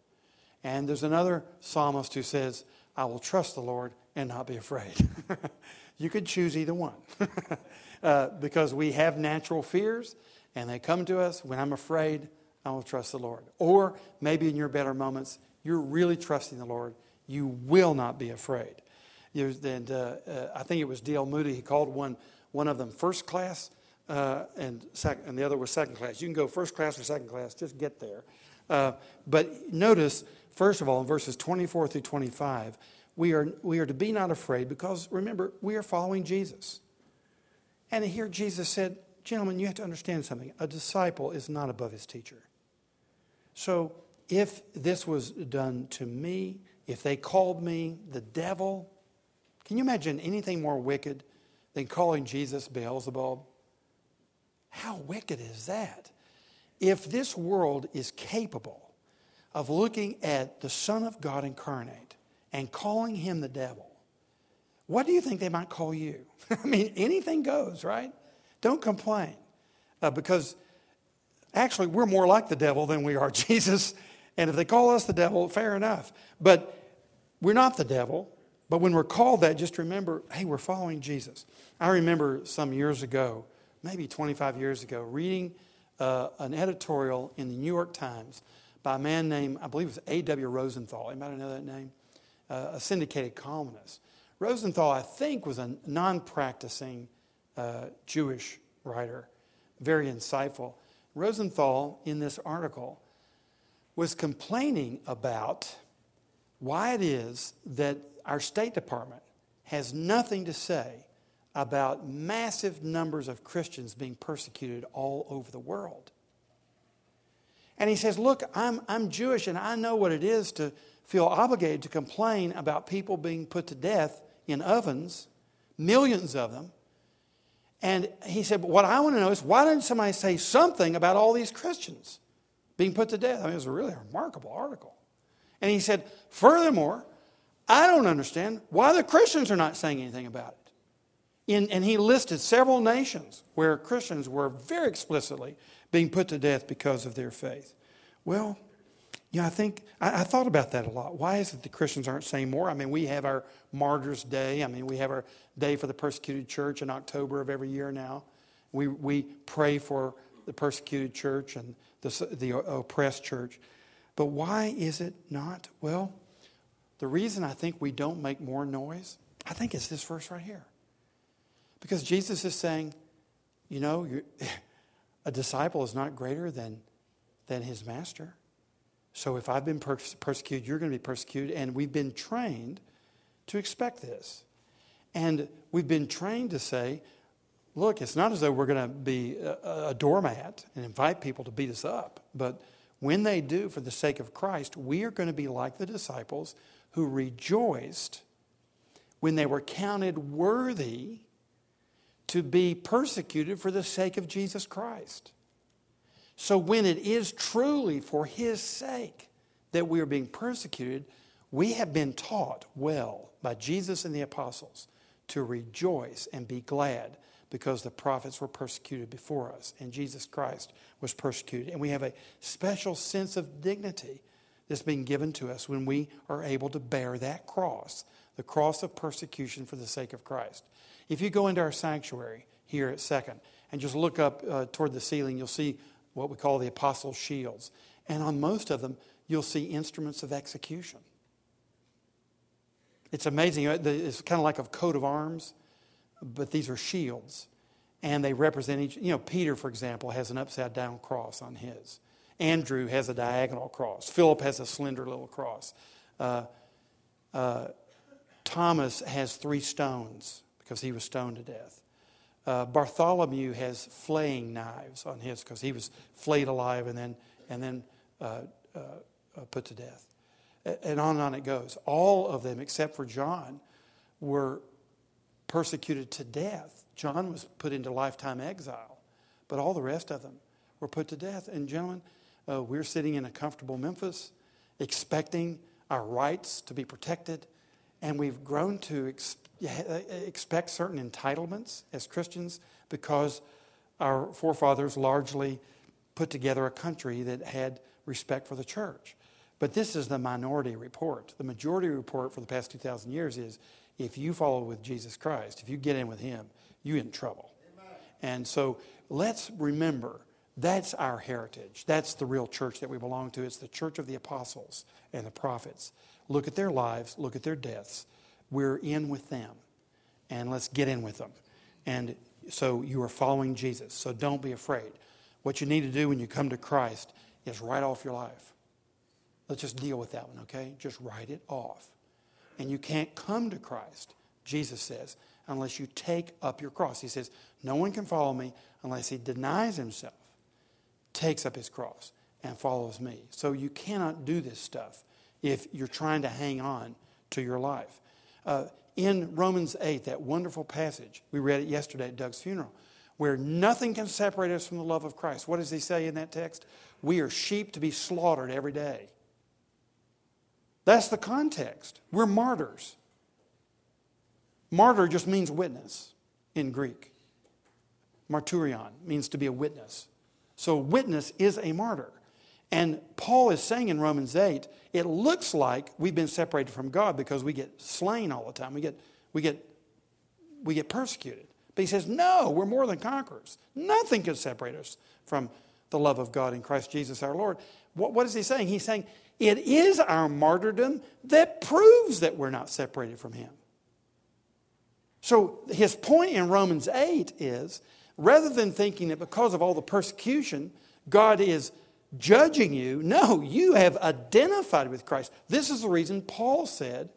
And there's another psalmist who says, I will trust the Lord and not be afraid. you could choose either one uh, because we have natural fears and they come to us. When I'm afraid, I will trust the Lord. Or maybe in your better moments, you're really trusting the Lord. You will not be afraid. And uh, uh, I think it was D.L. Moody. He called one one of them first class, uh, and, sec- and the other was second class. You can go first class or second class, just get there. Uh, but notice, first of all, in verses 24 through 25, we are, we are to be not afraid because remember, we are following Jesus. And here Jesus said, Gentlemen, you have to understand something. A disciple is not above his teacher. So if this was done to me, if they called me the devil, can you imagine anything more wicked than calling Jesus Beelzebub? How wicked is that? If this world is capable of looking at the Son of God incarnate and calling him the devil, what do you think they might call you? I mean, anything goes, right? Don't complain. Uh, because actually, we're more like the devil than we are Jesus. And if they call us the devil, fair enough. But we're not the devil. But when we're called that, just remember hey, we're following Jesus. I remember some years ago, maybe 25 years ago, reading uh, an editorial in the New York Times by a man named, I believe it was A.W. Rosenthal. Anybody know that name? Uh, a syndicated columnist. Rosenthal, I think, was a non practicing uh, Jewish writer, very insightful. Rosenthal, in this article, was complaining about why it is that our State Department has nothing to say about massive numbers of Christians being persecuted all over the world. And he says, Look, I'm, I'm Jewish and I know what it is to feel obligated to complain about people being put to death in ovens, millions of them. And he said, But what I want to know is why didn't somebody say something about all these Christians being put to death? I mean, it was a really remarkable article. And he said, Furthermore, I don't understand why the Christians are not saying anything about it. In, and he listed several nations where Christians were very explicitly being put to death because of their faith. Well, yeah, I think I, I, thought about that a lot. Why is it the Christians aren't saying more? I mean, we have our Martyrs' Day. I mean, we have our Day for the Persecuted Church in October of every year now. We, we pray for the persecuted church and the, the oppressed church. But why is it not? Well, the reason I think we don't make more noise, I think it's this verse right here. Because Jesus is saying, you know, a disciple is not greater than, than his master. So if I've been persecuted, you're going to be persecuted. And we've been trained to expect this. And we've been trained to say, look, it's not as though we're going to be a, a doormat and invite people to beat us up. But when they do, for the sake of Christ, we are going to be like the disciples who rejoiced when they were counted worthy to be persecuted for the sake of Jesus Christ. So, when it is truly for His sake that we are being persecuted, we have been taught well by Jesus and the apostles to rejoice and be glad because the prophets were persecuted before us and Jesus Christ was persecuted. And we have a special sense of dignity that's being given to us when we are able to bear that cross, the cross of persecution for the sake of Christ. If you go into our sanctuary here at Second and just look up uh, toward the ceiling, you'll see what we call the apostles' shields. And on most of them, you'll see instruments of execution. It's amazing. It's kind of like a coat of arms, but these are shields. And they represent each. You know, Peter, for example, has an upside down cross on his. Andrew has a diagonal cross. Philip has a slender little cross. Uh, uh, Thomas has three stones because he was stoned to death. Uh, Bartholomew has flaying knives on his because he was flayed alive and then, and then uh, uh, uh, put to death. And on and on it goes. All of them, except for John, were persecuted to death. John was put into lifetime exile, but all the rest of them were put to death. And, gentlemen, uh, we're sitting in a comfortable Memphis, expecting our rights to be protected, and we've grown to ex- expect certain entitlements as Christians because our forefathers largely put together a country that had respect for the church. But this is the minority report. The majority report for the past 2,000 years is if you follow with Jesus Christ, if you get in with Him, you're in trouble. Amen. And so let's remember that's our heritage. That's the real church that we belong to. It's the church of the apostles and the prophets. Look at their lives, look at their deaths. We're in with them. And let's get in with them. And so you are following Jesus. So don't be afraid. What you need to do when you come to Christ is write off your life. Let's just deal with that one, okay? Just write it off. And you can't come to Christ, Jesus says, unless you take up your cross. He says, No one can follow me unless he denies himself, takes up his cross, and follows me. So you cannot do this stuff if you're trying to hang on to your life. Uh, in Romans 8, that wonderful passage, we read it yesterday at Doug's funeral, where nothing can separate us from the love of Christ. What does he say in that text? We are sheep to be slaughtered every day. That's the context. We're martyrs. Martyr just means witness in Greek. Marturion means to be a witness. So, witness is a martyr. And Paul is saying in Romans 8, it looks like we've been separated from God because we get slain all the time. We get, we get, we get persecuted. But he says, no, we're more than conquerors. Nothing can separate us from the love of God in Christ Jesus our Lord. What, what is he saying? He's saying it is our martyrdom that proves that we're not separated from him. So his point in Romans 8 is rather than thinking that because of all the persecution, God is judging you, no, you have identified with Christ. This is the reason Paul said,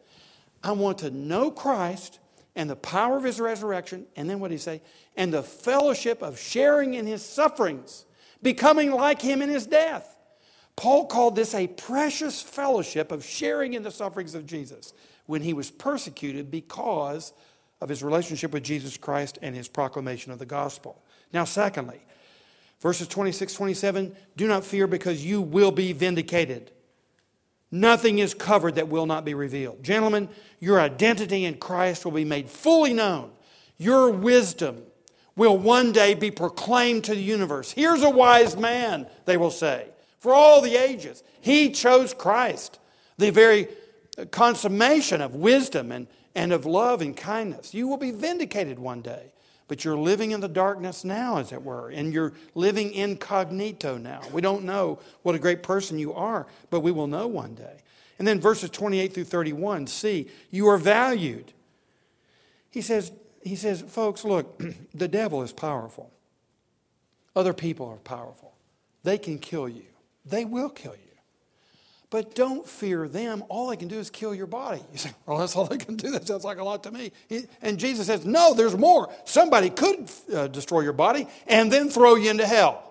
I want to know Christ and the power of his resurrection, and then what did he say? And the fellowship of sharing in his sufferings, becoming like him in his death. Paul called this a precious fellowship of sharing in the sufferings of Jesus when he was persecuted because of his relationship with Jesus Christ and his proclamation of the gospel. Now, secondly, verses 26, 27 do not fear because you will be vindicated. Nothing is covered that will not be revealed. Gentlemen, your identity in Christ will be made fully known. Your wisdom will one day be proclaimed to the universe. Here's a wise man, they will say, for all the ages. He chose Christ, the very consummation of wisdom and, and of love and kindness. You will be vindicated one day. But you're living in the darkness now, as it were, and you're living incognito now. We don't know what a great person you are, but we will know one day. And then verses 28 through 31, see, you are valued. He says, he says, folks, look, the devil is powerful. Other people are powerful. They can kill you. They will kill you. But don't fear them. All they can do is kill your body. You say, well, that's all they can do. That sounds like a lot to me. And Jesus says, no, there's more. Somebody could uh, destroy your body and then throw you into hell.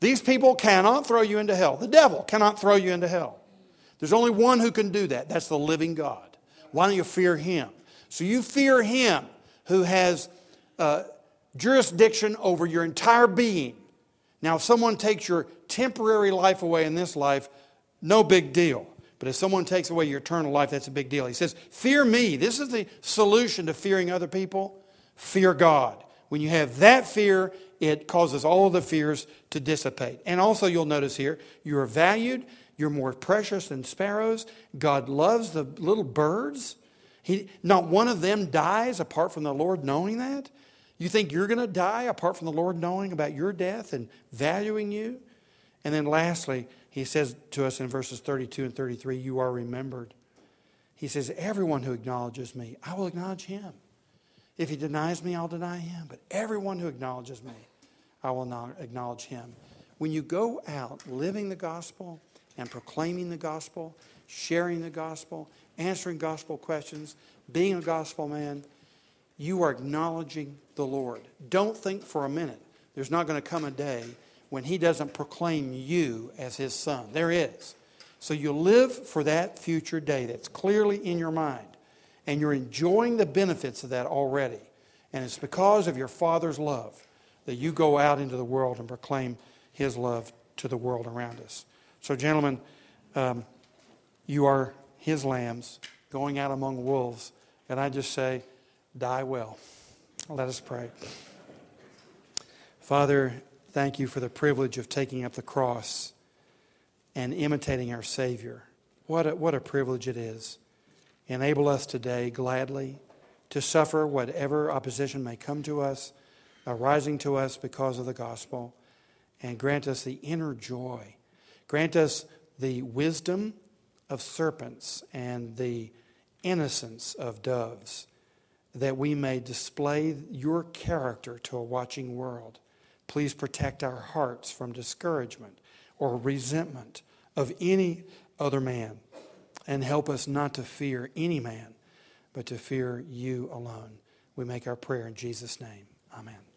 These people cannot throw you into hell. The devil cannot throw you into hell. There's only one who can do that. That's the living God. Why don't you fear him? So you fear him who has uh, jurisdiction over your entire being. Now, if someone takes your temporary life away in this life, no big deal. But if someone takes away your eternal life, that's a big deal. He says, Fear me. This is the solution to fearing other people. Fear God. When you have that fear, it causes all of the fears to dissipate. And also, you'll notice here, you are valued, you're more precious than sparrows. God loves the little birds. He, not one of them dies apart from the Lord knowing that. You think you're going to die apart from the Lord knowing about your death and valuing you? And then, lastly, he says to us in verses 32 and 33, You are remembered. He says, Everyone who acknowledges me, I will acknowledge him. If he denies me, I'll deny him. But everyone who acknowledges me, I will not acknowledge him. When you go out living the gospel and proclaiming the gospel, sharing the gospel, answering gospel questions, being a gospel man, you are acknowledging the Lord. Don't think for a minute there's not going to come a day when he doesn't proclaim you as his son. There is. So you live for that future day that's clearly in your mind. And you're enjoying the benefits of that already. And it's because of your Father's love that you go out into the world and proclaim His love to the world around us. So, gentlemen, um, you are His lambs going out among wolves. And I just say, die well. Let us pray. Father, thank you for the privilege of taking up the cross and imitating our Savior. What a, what a privilege it is. Enable us today gladly to suffer whatever opposition may come to us, arising to us because of the gospel, and grant us the inner joy. Grant us the wisdom of serpents and the innocence of doves, that we may display your character to a watching world. Please protect our hearts from discouragement or resentment of any other man, and help us not to fear any man, but to fear you alone. We make our prayer in Jesus' name. Amen.